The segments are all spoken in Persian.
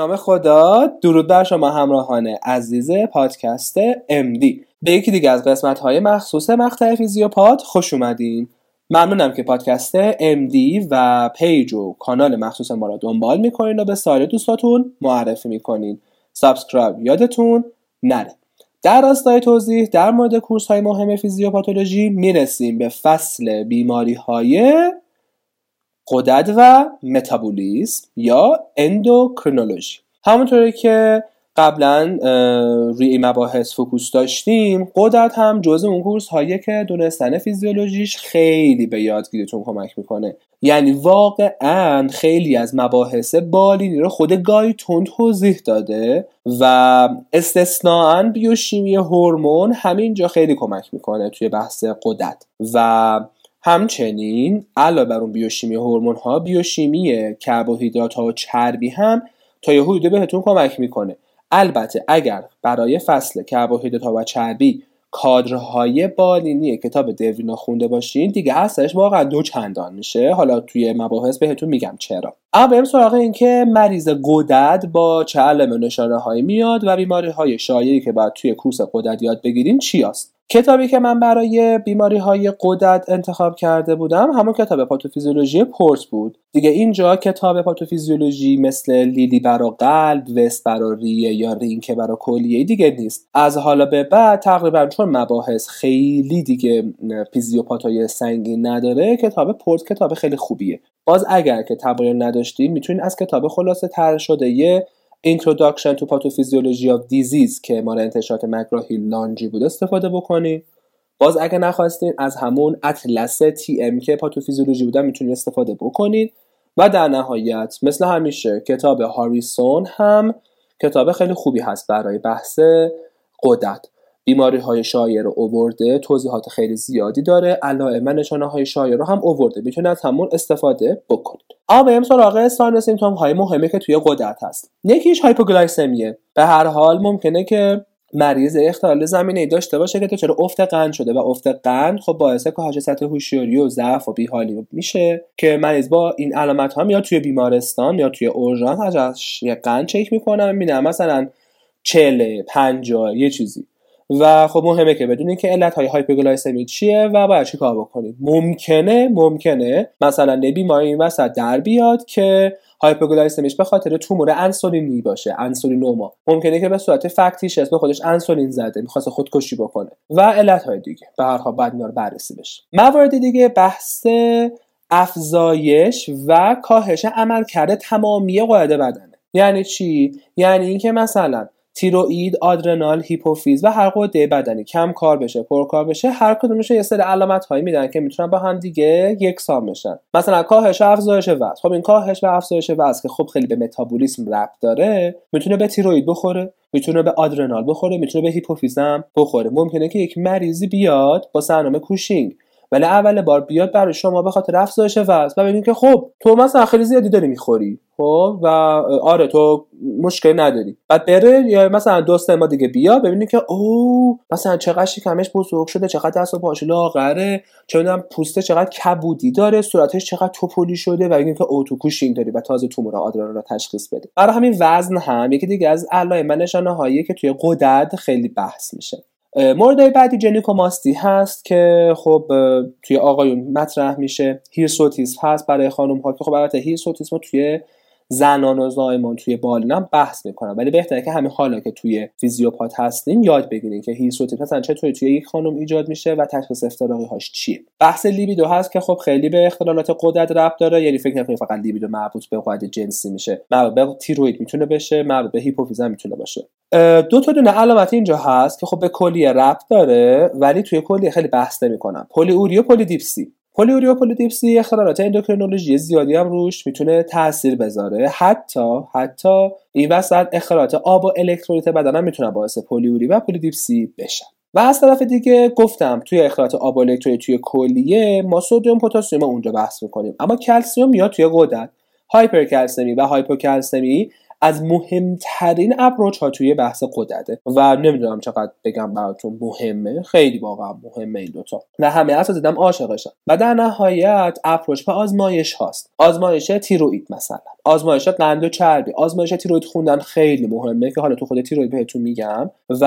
نام خدا درود بر شما همراهان عزیز پادکست MD به یکی دیگه از قسمت های مخصوص مقطع فیزیوپات خوش اومدین. ممنونم که پادکست MD و page و کانال مخصوص ما را دنبال می‌کنین و به سایر دوستاتون معرفی می‌کنین. subscribe یادتون نره. در راستای توضیح در مورد course های مهم فیزیوپاتولوژی می‌رسیم به فصل بیماری های غدد و متابولیسم یا اندوکرینولوژی. همونطوری که قبلا روی این مباحث focus داشتیم غدد هم جزء اون course هایی که دونستن فیزیولوژیش خیلی به یادگیریتون کمک می‌کنه. یعنی واقعا خیلی از مباحث بالینی رو خود گایتون توضیح داده و استثنائا بیوشیمی هورمون همینجا خیلی کمک می‌کنه توی بحث غدد و همچنین علاوه بر اون بیوشیمی هورمون ها بیوشیمی کربوهیدرات ها و چربی هم تا یه حدودی بهتون کمک می‌کنه. البته اگر برای فصل کربوهیدرات ها و چربی کادرهای بالینی کتاب دوینا خونده باشین دیگه هستش واقعا دو چندان میشه. حالا توی مباحث بهتون میگم چرا. اما بریم سراغ این که مریض قدرت با چه علم نشانه هایی میاد و بیماری های شایعی که باید توی کورس قدرت یاد بگیریم چی است کتابی که من برای بیماری های قدرت انتخاب کرده بودم همون کتاب پاتوفیزیولوژی پورس بود. دیگه اینجا کتاب پاتوفیزیولوژی مثل لیلی برا قلب وست برا ریه یا رینکه برا کلیه دیگه نیست. از حالا به بعد تقریبا چون مباحث خیلی دیگه فیزیوپاتای سنگین نداره کتاب پورس کتاب خیلی خوبیه. باز اگر که تمایل نداشتیم می‌تونید از کتاب خلاصه تر شده یه Introduction to Pathophysiology of Disease که مال انتشارات مکراهیل لانجی بود استفاده بکنید باز اگه نخواستین از همون اطلس تی ام که پاتوفیزیولوژی بودن می‌تونید استفاده بکنید و در نهایت مثل همیشه کتاب هاریسون هم کتاب خیلی خوبی هست برای بحث قدرت. بیماری های شایع رو اوورده توضیحات خیلی زیادی داره علائم نشانه های شایع رو هم اوورده. می‌تونید از همون استفاده بکنید اما بریم سراغ ساین سیمتوم های مهمی که توی قدرت هست. یکیش هایپوگلایسمیه به هر حال ممکنه که مریض اختلال زمینه ای داشته باشه که چرا افت قند شده و افت قند خب باعث کاهش سطح هوشیاری و ضعف و بیحالی میشه که مریض با این علامت ها یا توی بیمارستان یا توی اورژانس ازش قند چک می‌کنن می‌بینن مثلا 40 50 یه چیزی. و خب مهمه که بدونید که علت های هایپوگلایسمی چیه و باید چی کار بکنید ممکنه ممکنه مثلا بیماری این وسط در بیاد که هایپوگلایسمیش به خاطر تومور انسولینی باشه انسولینوما. ممکنه که به صورت factitious به خودش انسولین زده می‌خواست خودکشی بکنه و علت های دیگه. به هر حال باید بررسی بشه. موارد دیگه بحث افزایش و کاهش عملکرد تمامی غدد بدنه. یعنی چی؟ یعنی اینکه مثلا تیروئید، آدرنال، هیپوفیز و هر قده بدنی کم کار بشه، پر کار بشه، هر کدومش یه سری علامت هایی میدن که می‌تونن با هم دیگه یکسان بشن. مثلا کاهش و افزایش وزن. خب این کاهش و افزایش وزن که خب خیلی به متابولیسم ربط داره، می‌تونه به تیروئید بخوره، می‌تونه به آدرنال بخوره، می‌تونه به هیپوفیزم بخوره. ممکنه که یک مریضی بیاد با سرنامه کوشینگ ولی اول بار بیاد برای شما به خاطر افزایش وزن. و ببینید که خب تو مثلا خیلی زیادی داری می‌خوری خب؟ و آره تو مشکل نداری. بعد بره یا مثلا دوست ما دیگه بیا ببینید که او مثلا چقدر شکمش بزرگ شده چقدر دست و پاش لاغره چه پوسته چقدر کبودی داره صورتش چقدر توپولی شده و اینکه او تو کوشینگ داری و تازه تومور آدرنال رو تشخیص بده. برای همین وزن هم یکی دیگه از علائم نشانه هایی که توی قدرت خیلی بحث میشه. مورد بعدی جنیکوماستی هست که خب توی آقایون مطرح میشه. هیرسوتیسم هست برای خانم ها که خب البته هیرسوتیسم توی زنان و زایمان توی بالینم بحث می‌کنم ولی بهتره که همین حالا که توی فیزیوپات هستین یاد بگیرین که هیرسوتیسم مثلا چطوری توی یک خانم ایجاد میشه و تشخیص افتراقی هاش چیه. بحث لیبیدو هست که خب خیلی به اختلالات غدد ربط داره یعنی فکر نکنید فقط لیبیدو مربوط به غدد جنسی میشه. مربوط به تیروید می‌تونه بشه مربوط به هیپوفیز می‌تونه باشه. دو تا دونه علامت اینجا هست که خب به کلیه ربط داره ولی توی کلیه خیلی بحث نمی‌کنم. پلی اوری و پلی دیپسی. پلی و پلی دیپسی اختلالات اندوکرینولوژی زیادی هم روش می‌تونه تاثیر بذاره. حتی حتی این وسط اختلالات آب و الکترولیت بدن هم می‌تونه باعث پلیوری و پلیدیپسی بشن. و از طرف دیگه گفتم توی اختلالات آب و الکترولیت توی کلیه ما سدیم پتاسیم اونجا بحث می‌کنیم. اما کلسیم میاد توی غدد. هایپرکلسمی و هایپوکلسمی از مهمترین اپروچ ها توی بحث قدرته. و نمی‌دونم چقدر بگم براتون مهمه. خیلی واقعا مهمه این دوتا. و همه اساس دیدم عاشقشن و در نهایت اپروچ به آزمایش هاست. آزمایش تیروید مثلا. آزمایش قند و چربی. آزمایش تیروید خوندن خیلی مهمه که حالا تو خود تیروید بهتون میگم. و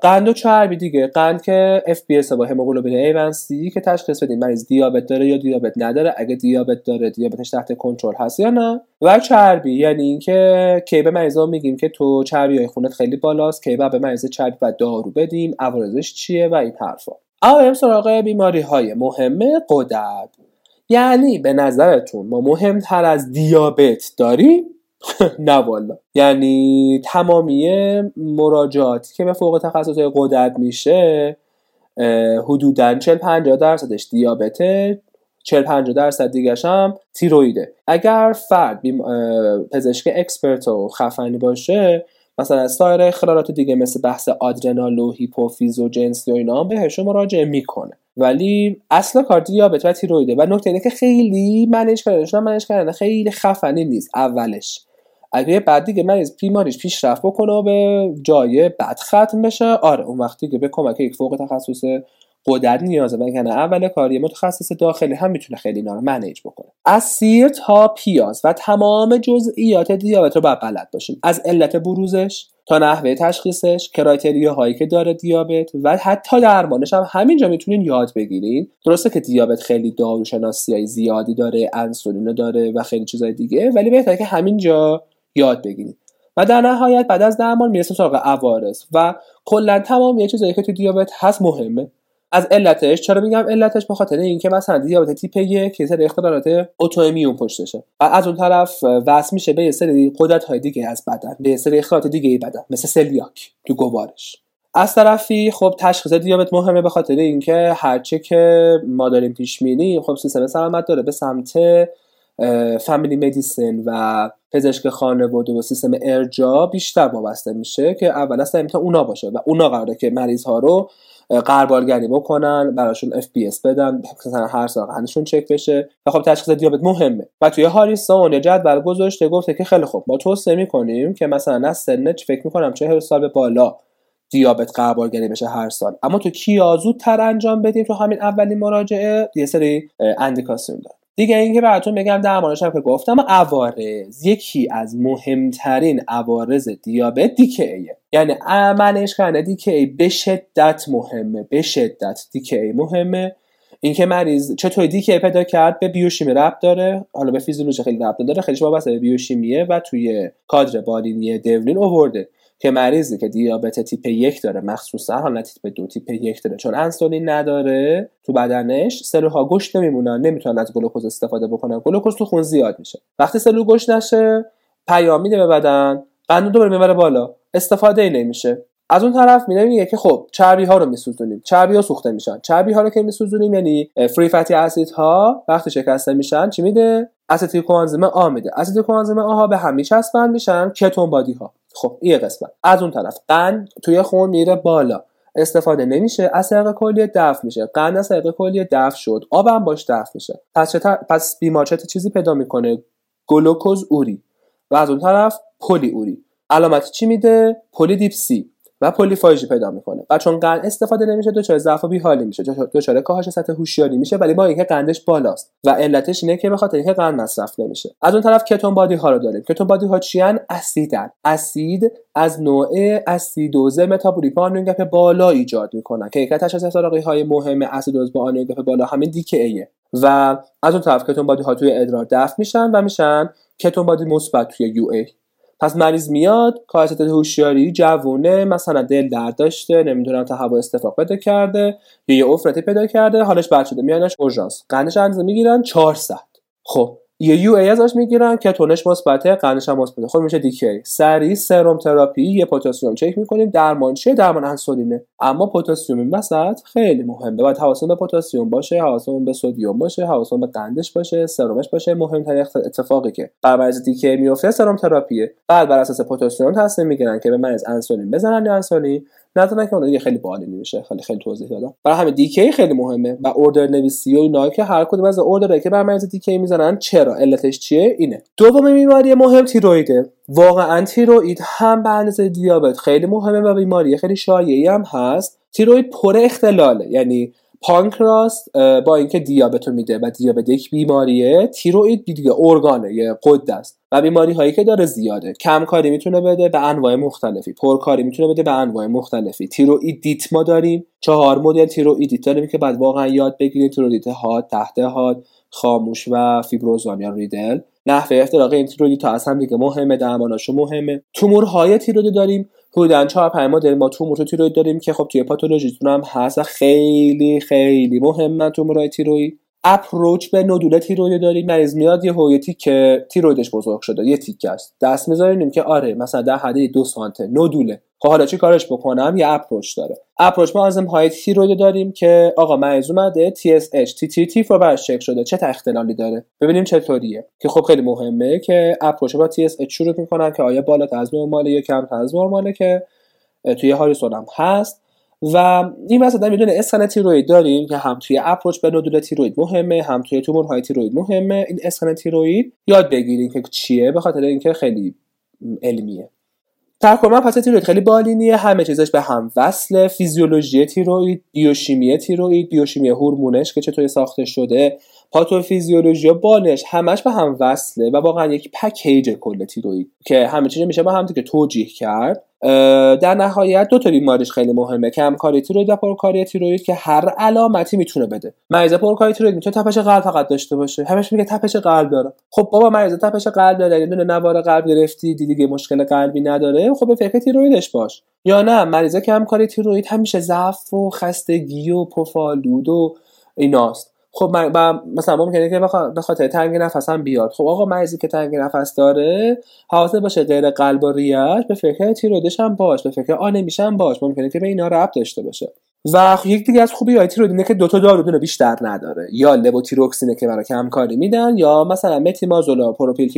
قند و چربی دیگه. قند که پی با هموگلوبین A1C که تشخیص بدیم مریض دیابت داره یا دیابت نداره. اگه دیابت داره دیابتش تحت کنترل هست یا نه. و چربی یعنی اینکه کی به مریضا میگیم که تو چربی های خونت خیلی بالاست. کی به مریض چربی و دارو بدیم. عوارضش چیه و این حرفا. اما بریم سراغ بیماری های مهمه قدرت. یعنی به نظرتون ما مهمتر از دیابت داریم؟ نه والا یعنی تمامی مراجعاتی که به فوق تخصص غدد میشه حدودا 40 50 درصدش دیابته. 40 50 درصد دیگرش هم تیرویده. اگر فرد پزشک expert و خفنی باشه مثلا سایر اختلالات دیگه مثل بحث آدرنال و هیپوفیز و جنسی و اینا بهش مراجعه می‌کنه. ولی اصل کار دیابت و تیرویده. و نکته اینه که خیلی manage کردنشون manage کردن. خیلی خفنی نیست. اولش. اگه بعد دیگه مریض بیماریش پیشرفت بکنه و به جای بد ختم بشه آره اون وقتی که به کمک یک فوق تخصص قدرت نیازه وگرنه اول کاری متخصص داخلی هم می‌تونه خیلی اینا رو منیج بکنه. از سیر تا پیاز و تمام جزئیات دیابت رو باید بلد باشیم. از علت بروزش تا نحوه تشخیصش کرایتریا هایی که داره دیابت و حتی درمانش هم همینجا می‌تونین یاد بگیرین. درسته که دیابت خیلی داروشناسی های زیادی داره انسولین داره و خیلی چیزای دیگه ولی بهتره که همینجا یاد بگیرید و در نهایت بعد از درمان می‌رسیم سراغ عوارض. و کلا تمام یه چیزایی که تو دیابت هست مهمه. از علتش چرا میگم علتش؟ به خاطر اینکه مثلا دیابت تیپ یک یه سری اختلالات اتوایمیون پشتشه. و از اون طرف وصل میشه به سری قدرت های دیگه از بدن به سری اختلالات دیگه بدن مثل سلیاک تو گوارش. از طرفی خب تشخیص دیابت مهمه به خاطر اینکه هرچه که ما داریم پیش میریم خب سیستم سلامت داره. به سمت family medicine و پزشک خانواده و سیستم ارجاع بیشتر وابسته میشه که اول از همه می‌تونه اونا باشه و اونا قراره که مریض ها رو غربالگری بکنن براشون FBS بدن مثلا هر سال قندشون چک بشه. و خب تشخیص دیابت مهمه. و توی هاریسون جدول گذاشته گفته که خیلی خوب ما توصیه می‌کنیم که مثلا از سن فکر می‌کنم 40 سال به بالا دیابت غربالگری بشه هر سال. اما تو کیا زودتر انجام بدیم تو همین اولین مراجعه؟ یه سری اندیکاسیون داره. دیگه اینکه براتون بگم درمانش هم که گفتم عوارض یکی از مهمترین عوارض دیابت دیکیه یعنی منش کردن دیکی به شدت مهمه به شدت دیکی مهمه. اینکه مریض چطور دیکی پیدا کرد؟ به بیوشیمی ربط داره. حالا به فیزیولوژی خیلی ربط داره خیلی وابسته به بیوشیمیه و توی کادر بالینی دولین اوورده. که مریضی که دیابت تیپ یک داره مخصوصا حالا تیپ دو تیپ یک داره. چون انسولین نداره تو بدنش سلولها گوشت نمیمونن نمی‌تونن از گلوکوز استفاده بکنن. گلوکوز تو خون زیاد میشه. وقتی سلول گوشت نشه پیام میده به بدن قند دوباره می‌بره بالا. استفاده ای نمیشه. از اون طرف میره میگه که خب چربی ها رو میسوزونیم. چربی ها سوخته میشن. چربی ها رو که میسوزونیم یعنی فری فتی اسید ها وقتی شکسته میشن چی میده؟ اسیتیل کوانزیم آ میده. اسیتیل کوانزیم آ ها به هم میچسبن میشن کتون بادی ها خب این قسمت. از اون طرف قند توی خون میره بالا. استفاده نمیشه از طریق کلیه دفع میشه. قند از طریق کلیه دفع شد. آبم باش دفع میشه. پس پس بیمار چه چیزی پیدا می‌کنه؟ گلوکوزوری. و از اون طرف پلی اوری. علامت چی میده؟ پلی دیپسی. و پلیفاژی پیدا می‌کنه. و چون قند استفاده نمیشه دچار ضعف و بیحالی میشه. دچار کاهش سطح هوشیاری میشه ولی با اینکه قندش بالاست. و علتش اینه که به اینکه قند مصرف نمیشه. از اون طرف کتون بادی ها رو داریم. کتون بادی ها چیان اسیدن. اسید از نوع اسیدوز متابولیک آنیون بالا ایجاد می‌کنن. که یک از های مهم اسیدوز با آنیون بالا همین DKA و از اون طرف کتون بادی ها توی ادرار دفع میشن و میشن کتون بادی مثبت توی UA. پس مریض میاد کاهش هوشیاری جوونه مثلا دل درد داشته نمی‌دونم تهوع استفراغ پیدا کرده یا یه عفونتی پیدا کرده حالش بد شده میارنش اورژانس. قندش اندازه می‌گیرن 400 خب. یه UA ازش می‌گیرن کتونش مثبته قندش هم مثبته خب میشه DKA سریع سرم تراپی یه پتاسیم چک می‌کنیم درمان چیه؟ درمان انسولینه. اما پتاسیم این وسط خیلی مهمه. باید حواسمون به پتاسیم باشه حواسمون به سدیم باشه حواسمون به قندش باشه سرمش باشه. مهمترین اتفاقی که برای مریض DKA میفته سرم تراپیه. بعد بر اساس پتاسیم تصمیم می‌گیرن که به مریض انسولین بزنن یا انسولین. نه که اون دیگه خیلی بالی میشه خیلی خیلی توضیح دادم. برای همه دیکی خیلی مهمه و اوردر نویسی و اینا که هر کدوم از اوردرایی که بر مریض دیکی می‌زنن چرا؟ علتش چیه؟ اینه. دوم بیماری مهم تیرویده واقعا تیروید هم به اندازه دیابت خیلی مهمه و بیماری خیلی شایعی هم هست. تیروید پر اختلاله یعنی پانکراس با اینکه دیابت میده و دیابت یک بیماریه تیروید دیگه ارگانه یه قد است. و بیماری هایی که داره زیاده. کم کاری می‌تونه بده به انواع مختلفی. پرکاری می‌تونه بده به انواع مختلفی. تیروئیدیت ما داریم. چهار مدل تیروئیدیت داریم که بعد واقعا یاد بگیرید تیروئیدیت هاد تحت هاد خاموش و فیبروزان یا ریدل. نحوه اختراق این تیروئید تا از هم دیگه مهمه. درماناشو مهمه. تومورهای تیروئید داریم. حدودا 4 5 مدل ما تومور تیروید داریم که خب توی پاتولوژیتون هم هست خیلی خیلی مهمه تومورهای تیروید اپروچ به نودول تیروید داریم مریض میاد یه هویتی که تیرویدش بزرگ شده یه تیکه است. دست می‌ذاریم که آره مثلا در حد دو سانته نودوله. خب حالا چی کارش بکنم؟ یه اپروچ داره. اپروچ ما از های تیروید داریم که آقا مریض اومده TSH TTT رو براش چک شده. چه اختلالی داره؟ ببینیم چطوریه. که خب خیلی مهمه که اپروچ با TSH شروع می‌کنن که آیا بالا از نرماله یا کم از نرماله که توی هاریسون هم هست. و این مثلا می‌دونه اسکن تیروید داریم که هم توی اپروچ به نودول تیروید مهمه هم توی های تیروید مهمه. این اسکن تیروید یاد بگیریم که چیه به خاطر اینکه خیلی علمیه. ترکمن پس تیروید خیلی بالینیه همه چیزش به هم وصله. فیزیولوژی تیروید بیوشیمی تیروید بیوشیمی هورمونش که چطوری ساخته شده پاتوفیزیولوژی بالش همش به هم وصله و واقعا یک پکیج کل تیروید که همه چیز میشه با هم دیگه توجیه کرد. در نهایت دو تا بیماریش خیلی مهمه کمکاری تیروید و پرکاری تیروید که هر علامتی می‌تونه بده. مریض پرکاری تیروید می‌تونه تپش قلب فقط داشته باشه. همش میگه تپش قلب داره. خب بابا مریض تپش قلب داره. یه دونه نوار قلب گرفتی دیگه مشکل قلبی نداره. خب به فکر تیرویدش باش. یا نه مریض کمکاری تیروید همیشه ضعف و خستگی و پفالود و ایناست. خب من مثلا ممکنه که به خاطر تنگ نفس هم بیاد. خب آقا مریضی که تنگ نفس داره حواست باشه غیر قلب و ریش به فکر تیرویدش هم باش به فکر آنمیش هم باش. ممکنه که به اینا ربط داشته باشه. و یک دیگه از خوبی های تیروید که دوتا دارو دونه بیشتر نداره. یا لبوتیروکسینه که برای کمکاری میدن یا مثلا متیمازول پروپیل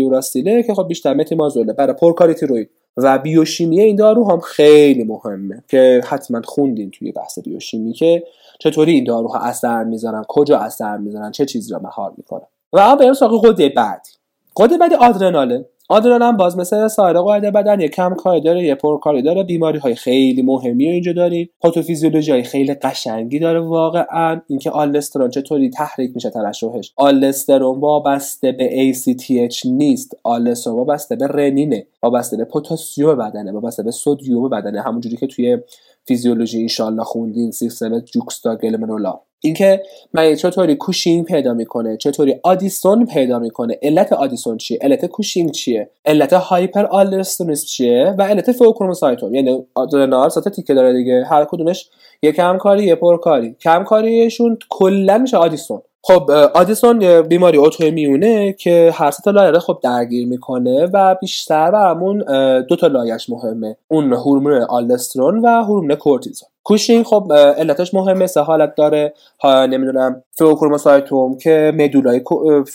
که خب بیشتر متیمازوله برای پرکاری تیروید. و بیوشیمی این دارو هم خیلی مهمه که حتما خوندین توی بحث بیوشیمی که چطوری این داروها اثر می‌ذارن؟ کجا اثر می‌ذارن؟ چه چیزی را مهار می‌کنن؟ و اما بریم سراغ قده بعدی. قده بعدی آدرناله. آدرنال هم باز مثل سایر قاعده بدن یه کم کاری داره یه پر کاری داره. بیماری های خیلی مهمی اینجا داریم. پاتوفیزیولوژی های خیلی قشنگی داره واقعا. اینکه آلسترون چطوری تحریک میشه ترشحش؟ آلسترون وابسته به ACTH نیست. آلسترون وابسته به رنینه. وابسته به پتاسیم بدنه. وابسته به سدیم بدنه. همونجوری که توی فیزیولوژی انشالله خوندین سیستم جوکستا گلمنولا اینکه من چطوری کوشینگ پیدا می‌کنه چطوری آدیسون پیدا می‌کنه. علت آدیسون چیه؟ علت کوشینگ چیه؟ علت hyperaldosteronism چیه؟ و علت pheochromocytoma یعنی آدرنال سه تا تیکه داره دیگه. هر کدومش یه کم کاری یه پر کاری کم کاریشون کلا میشه آدیسون. خب آدیسون بیماری immune ه که هر سه تا لایه خب درگیر می‌کنه و بیشتر برامون دو تا لایش مهمه. اون هورمون آلدوسترون و هورمون کورتیزون. کوشینگ خب علتش مهمه سه حالت داره. ها نمی‌دونم فوکروموسایتوم که مدولای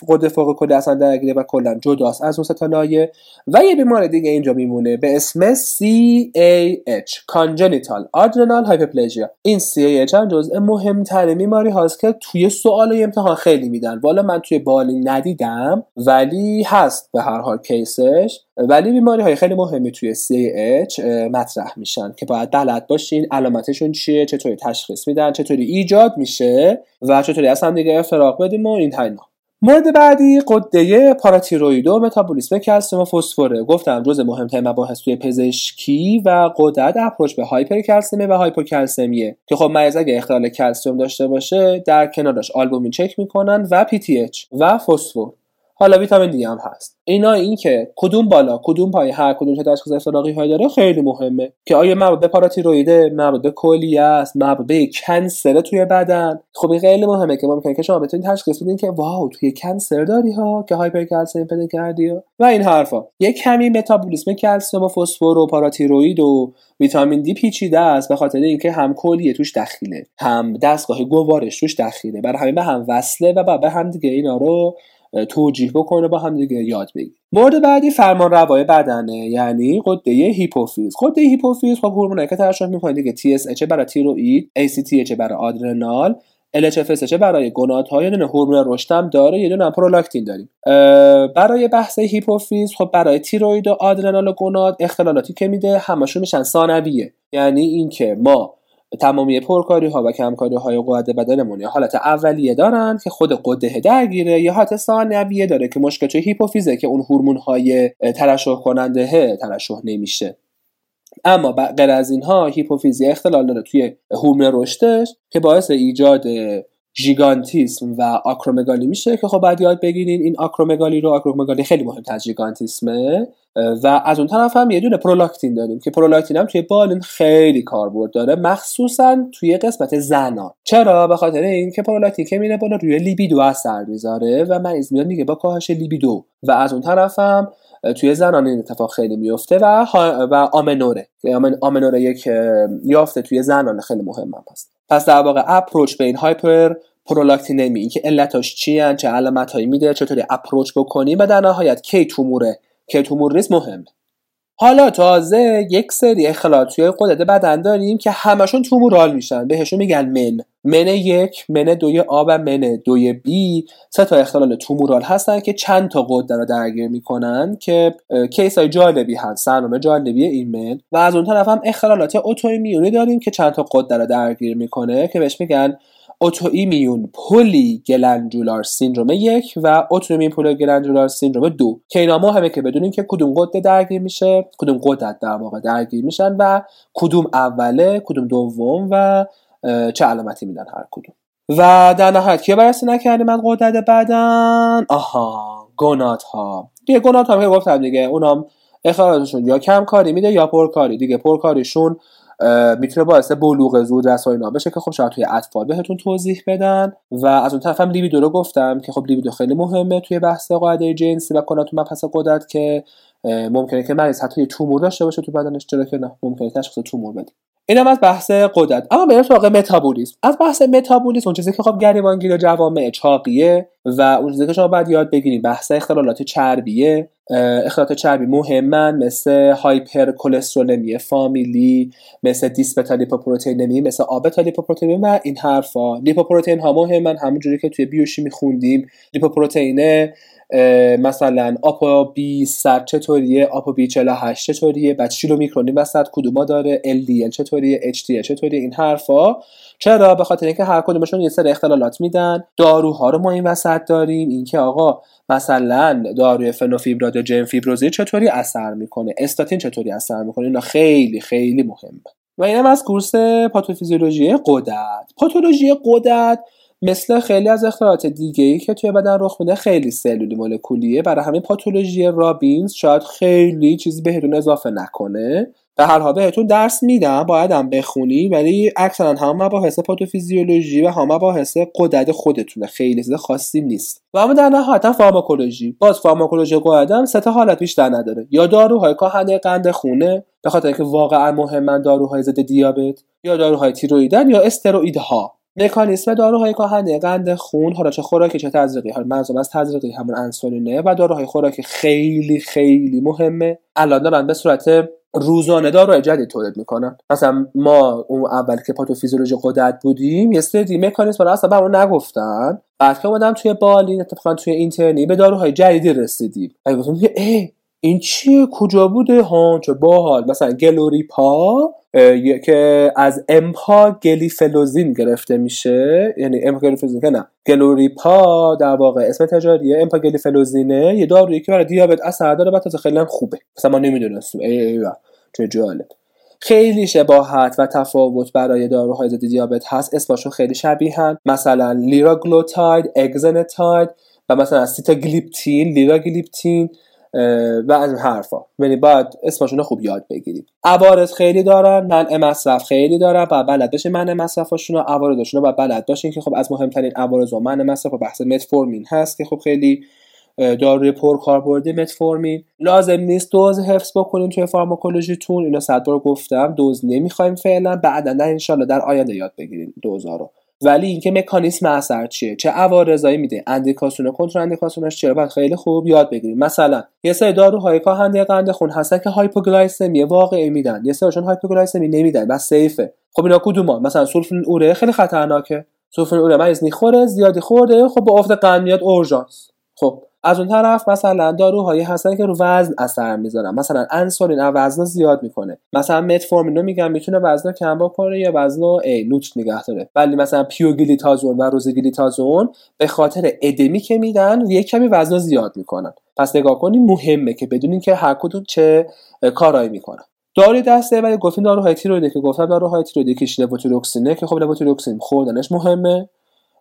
قد فوق کلی اصلا درگیره و کلا جداست. از اون سه لایه. و یه بیمار دیگه اینجا میمونه به اسم CAH Congenital Adrenal Hyperplasia. این CAH هم جزء مهمترین بیماری هاست که توی سوال امتحان خیلی میدن. والا من توی بالی ندیدم ولی هست به هر حال کیسش. ولی بیماری های خیلی مهمی توی CH مطرح میشن که باید بلد باشین علامتشون چیه چطوری تشخیص میدن چطوری ایجاد میشه و چطوری از هم دیگه افتراق بدیم و اینا مورد بعدی غده پاراتیروید و متابولیسم کلسیم و فسفوره. گفتم جز مهمترین مباحث توی پزشکی و غدد approach به هایپرکلسمی و هایپوکلسمیه که خب مریض اگه اختلال کلسیم داشته باشه در کنارش آلبومین چک می‌کنن و PTH و فسفر حالا ویتامین دی هم هست. اینا این که کدوم بالا کدوم پایینه هر کدوم که تشخیص افتراقی های داره خیلی مهمه که آیا مربوط به پاراتیرویده مربوط به کلیه است مربوط به cancer توی بدن. خب این خیلی مهمه که ممکنه که شما بتونید تشخیص بدین که wow توی cancer داری ها که هایپرکلسیم پیدا کردی و این حرفا. یه کمی متابولیسم کلسیم و فسفر و پاراتیروید و ویتامین دی پیچیده است به خاطر اینکه هم کلیه توش دخیله هم دستگاه گوارش توش دخیله برای همین به هم وصله و به هم دیگه اینا رو توجیه بکنه با هم دیگه یاد بگیر مورد بعدی فرمان روای بدنه یعنی غده هیپوفیز. غده هیپوفیز خب هورمونایی که ترشح می‌کنه دیگه TSH برای تیروئید ACTH برای آدرنال LH FSH برای گونادها یه دونه هورمون رشد داره یه دونه پرولاکتین داریم. برای بحث هیپوفیز خب برای تیروید و آدرنال و گوناد اختلالاتی که میده همشون میشن ثانویه. یعنی اینکه ما تمامی پرکاری ها و کمکاری های قوت بدنمون یا حالت اولیه دارن که خود قده درگیره. یا حالت ثانویه داره که مشکل توی هیپوفیزه که اون هورمون های ترشح کننده ترشح نمیشه. اما غیر از اینها هیپوفیزی اختلال داره توی هورمون رشدش که باعث ایجاد ژیگانتیسم و آکرومگالی میشه که خب بعد یاد بگیرین این آکرومگالی رو آکرومگالی خیلی مهم از ژیگانتیسمه. و از اون طرف هم یه دونه پرولاکتین داریم که پرولاکتین هم توی بالین خیلی کاربرد داره مخصوصا توی قسمت زنان چرا؟ به خاطر اینکه پرولاکتین که میره بالا روی لیبیدو اثر می‌ذاره و مریض میاد میگه با کاهش لیبیدو. و از اون طرف هم توی زنان این اتفاق خیلی میفته و و آمنوره. آمنوره یک یافته توی زنان خیلی مهم هم هست. پس در واقع approach به این هایپر پرولاکتینمی این که علتاش چی چه علامت هایی میده چطوری approach بکنیم و در نهایت کی توموره کی تومور نیست مهم. حالا تازه یک سری اختلالات توی قدرت بدن داریم که همشون تومورال میشن. بهشون میگن MEN. MEN یک MEN دوی A و MEN دوی B. سه تا اختلال تومورال هستن که چند تا قدرت رو درگیر می‌کنن که کیس های جالبی هست. سرنامه جالبی این من. و از اون طرف هم اختلالات اوتوایمیونی داریم که چند تا قدرت رو درگیر می‌کنه که بهش میگن اوتوایمیون پولی گلنجولار سیندروم یک و اوتوایمیون پولی گلنجولار سیندروم دو. که اینا مهمه که بدونیم که کدوم قده درگیر میشه کدوم قدرت در واقع درگیر میشن و کدوم اوله کدوم دوم و چه علامتی میدن هر کدوم. و در نهایت که بررسی نکردیم من قدرت بدن آها گنات ها دیگه گنات ها که گفتم دیگه اونام اخراجشون یا کم کاری میده یا پرکاری. دیگه پرکاریشون می‌تونه باعث بلوغ زود رسای اینا بشه که خب شاید توی اطفال بهتون توضیح بدن. و از اون طرف هم لیبیدو رو گفتم که خب لیبیدو خیلی مهمه توی بحث قاعده جنسی و کلا تو مبحث قدرت که ممکنه که مریض حتی یه تومور داشته باشه تو بدنش چرا که نه ممکنه تشخیص تومور بده اینم از بحث قدرت. اما بریم سراغ متابولیسم. از بحث متابولیسم اون چیزی که خب گریبانگیر جوامع چاقیه و اون چیزی که شما باید یاد بگیرید بحث اختلالات چربیه. اختلالات چربی مهمن مثل هایپر کلسترولمی فامیلی مثل دیس‌بتالیپوپروتئینمی مثل آبتالیپوپروتئینمی و این حرفا. لیپوپروتئین ها مهمن همونجوری که توی بیوشیمی خوندیم لیپوپروتئین مثلا apo B 100 چطوریه apo B 48 چطوریه بعد chylomicron این وسط کدوما داره LDL چطوریه HDL چطوریه این حرفا. چرا؟ به خاطر اینکه هر کدومشون یه سری اختلالات میدن. داروها رو ما این وسط داریم. اینکه آقا مثلا داروی فنوفیبرات یا جن فیبروزی چطوری اثر می‌کنه؟ استاتین چطوری اثر می‌کنه؟ اینا خیلی خیلی مهمه. و اینم از کورس پاتوفیزیولوژی قدرت. پاتولوژی قدرت مثل خیلی از اختلالات دیگه ای که توی بدن رخ میده خیلی سلولی مولکولیه. برای همین پاتولوژی رابینز شاید خیلی چیزی بهتون اضافه نکنه. به هر حال بهتون درس میدم باید هم بخونی ولی اکثرا هم مباحث پاتوفیزیولوژی و هم مباحث قدرت خودتونه. خیلی چیز خاصی نیست. و اما در نهایت فارماکولوژی. باز فارماکولوژی قدرت سه تا حالت بیشتر نداره. یا داروهای کاهنده قند خونه به خاطر اینکه واقعا مهمن داروهای ضد دیابت یا داروهای تیرویدن یا استروئیدها. مکانیسم داروهای کاهنده قند خون حالا چه خوراکی چه تزریقی. حالا منظورم از تزریقی همون انسولینه و داروهای خوراکی خیلی خیلی مهمه. الان دارن به صورت روزانه داروهای جدید تولید می‌کنن. مثلا ما اون اول که پاتوفیزیولوژی قدرت بودیم یه سری مکانیسم رو اصلا به نگفتن. بعد که اومدم توی بالین اتفاقا توی اینترنی به داروهای جدیدی رسیدیم. ای این چیه؟ کجا بوده؟ ها چه باحال. مثلا گلوریپا که از امپا گلیفلوزین گرفته میشه. یعنی امپا گلیفلوزین که نه گلوریپا در واقع اسم تجاریه. امپا گلیفلوزینه. یه دارویی که برای دیابت اثر داره و خیلی هم خوبه. مثلا ما نمی‌دونستیم. ای ای چه جالب. خیلی شباهت و تفاوت برای داروهای ضد دیابت هست. اسمشون خیلی شبیهن مثلا لیراگلوتاید اگزنتاید و مثلا سیتاگلیپتین لیناگلیپتین. و این حرفا. یعنی باید اسمشون خوب یاد بگیرید عوارض خیلی دارن منع مصرف خیلی دارن و بلد بشه منع مصرفشون و عوارضشون رو بلد باشین که خب از مهمترین عوارض و منع مصرف و بحث متفورمین هست که خب خیلی داروی پر کاربردی متفورمین. لازم نیست دوز حفظ بکنیم توی فارماکولوژیتون. اینا صد بار گفتم. دوز نمی‌خوایم فعلا. بعدا انشالله در آینده یاد بگیریم دوزا ولی اینکه مکانیسم اثر چیه؟ چه عوارضایی میده؟ اندیکاسیون و کنتر اندیکاسیونش چیه؟ باید خیلی خوب یاد بگیریم. مثلا یه سری داروهای کاهنده قند خون هستن که هایپوگلایسمی واقعی میدن. یه سریشون هایپوگلایسمی نمیدن پس safe ه. خب اینا کدوما مثلا سولفونیل اوره خیلی خطرناکه. سولفونیل اوره مریض می‌خوره زیادی خورده خب با افت قند میاد اورژانس. خب از اون طرف مثلا داروهایی هستن که رو وزن اثر می‌ذارن. مثلا انسولین وزن زیاد می‌کنه. مثلا متفورمین رو میگم می‌تونه وزن کم بکنه یا وزن ای نوت نگه داره. ولی مثلا پیوگلیتازون و روزگلیتازون به خاطر ادمی که میدن یک کمی وزن زیاد می‌کنن. پس نگاه کنیم مهمه که بدونین که هر کدوم چه کارایی می‌کنن. داروی دسته ولی گفتیم داروهای تیرویدی که گفتم داروهای تیرویدی که لوتیروکسینه که خب لوتیروکسین خوردنش مهمه.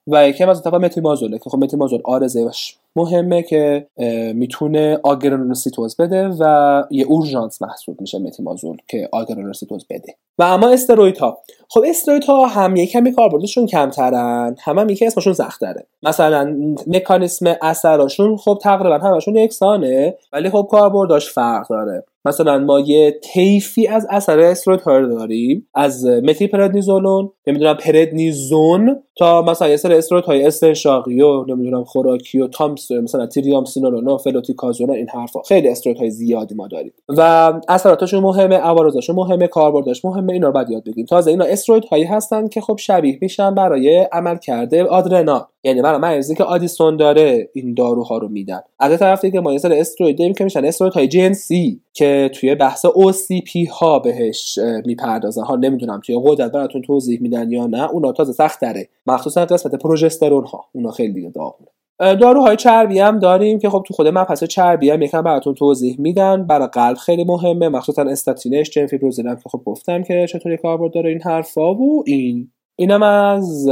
و یکی از طرف متیمازوله که خب متیمازول آرزش مهمه که می‌تونه آگرانوسیتوز بده و یه اورژانس محسوب میشه متیمازول که آگرانوسیتوز بده. و اما استروید ها خب استروید ها هم یه کمی کاربردشون کمترن هم, هم یکی اسمشون سخت داره مثلا مکانیسم اثراشون خب تقریبا همشون یکسانه ولی خب کاربردش فرق داره. مثلا ما یه طیفی از اثر استروید ها داریم از متی پردنیزولون نمی‌دونم پردنیزون تا مثلا یه سر استروید های استنشاقی و نمی‌دونم خوراکی و تامس مثلا تریامسینول و فلوتیکازون این حرفا. خیلی استروید های زیادی ما داریم. و اثراتشون مهمه عوارضشون مهمه کاربردش مهمه اینا رو باید یاد بگیریم تازه اینا استروید هایی هستن که خب شبیه میشن برای عمل کرده آدرنال یعنی برای مریضی که آدیسون داره این داروها رو میدن. از طرف دیگه ما یه سر استروید که میشن استروید های جنسی که توی بحث OCP ها بهش می‌پردازن. ها نمی‌دونم توی قدرت براتون توضیح میدن یا نه. اونا تازه سخت داره مخصوصا قسمت پروژسترون ها اونا خیلی دیگه داغونه. داروهای چربی هم داریم که خب تو خود مبحث چربی هم یکم براتون توضیح میدن. برای قلب خیلی مهمه. مخصوصا استاتینش جن فیبروزین که خب گفتم که چطوری کاربرد داره این حرفا و این. اینم از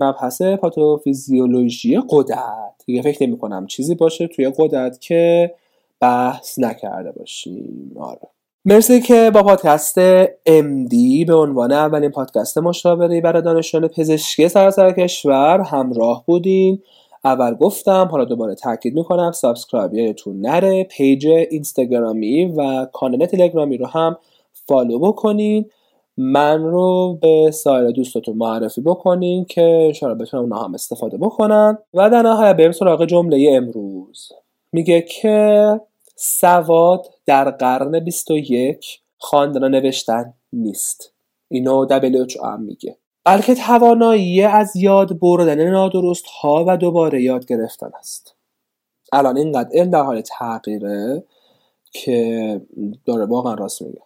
مبحث پاتوفیزیولوژی قدرت. دیگه فکر نمی کنم چیزی باشه توی قدرت که بحث نکرده باشیم. آره. مرسی که با پادکست MD به عنوان اولین پادکست مشاوره برای دانشجویان پزشکی سراسر کشور همراه بودین. اول گفتم حالا دوباره تاکید می‌کنم subscribe یادتون نره page اینستاگرامی و کانال تلگرامی رو هم follow بکنین. من رو به سایر دوستاتون معرفی بکنین که انشاءالله بتونم اونا هم استفاده بکنن. و در نهایت بریم سراغ جمله امروز. میگه که سواد در قرن 21 خواندن و نوشتن نیست. اینو WHO هم میگه. بلکه توانایی از یاد بردن نادرست ها و دوباره یاد گرفتن است. الان اینقدر علم در حال تغییره که داره واقعا راست میگه.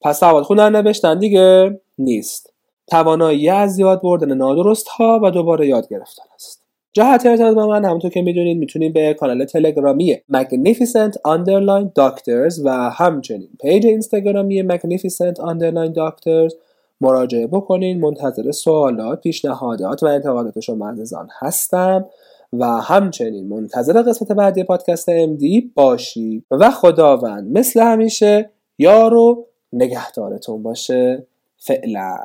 پس سواد خوندن نوشتن دیگه نیست. توانایی از یاد بردن نادرست ها و دوباره یاد گرفتن است. جهت ارتباط با من همونطور که می‌دونید می‌تونید به کانال تلگرامی Magnificent Underline Doctors و همچنین پیج اینستاگرامی Magnificent Underline Doctors مراجعه بکنین منتظر سوالات پیشنهادات و انتقادات شما عزیزان هستم و همچنین منتظر قسمت بعدی پادکست MD باشید و خداوند مثل همیشه یارو نگهدارتون باشه. فعلا.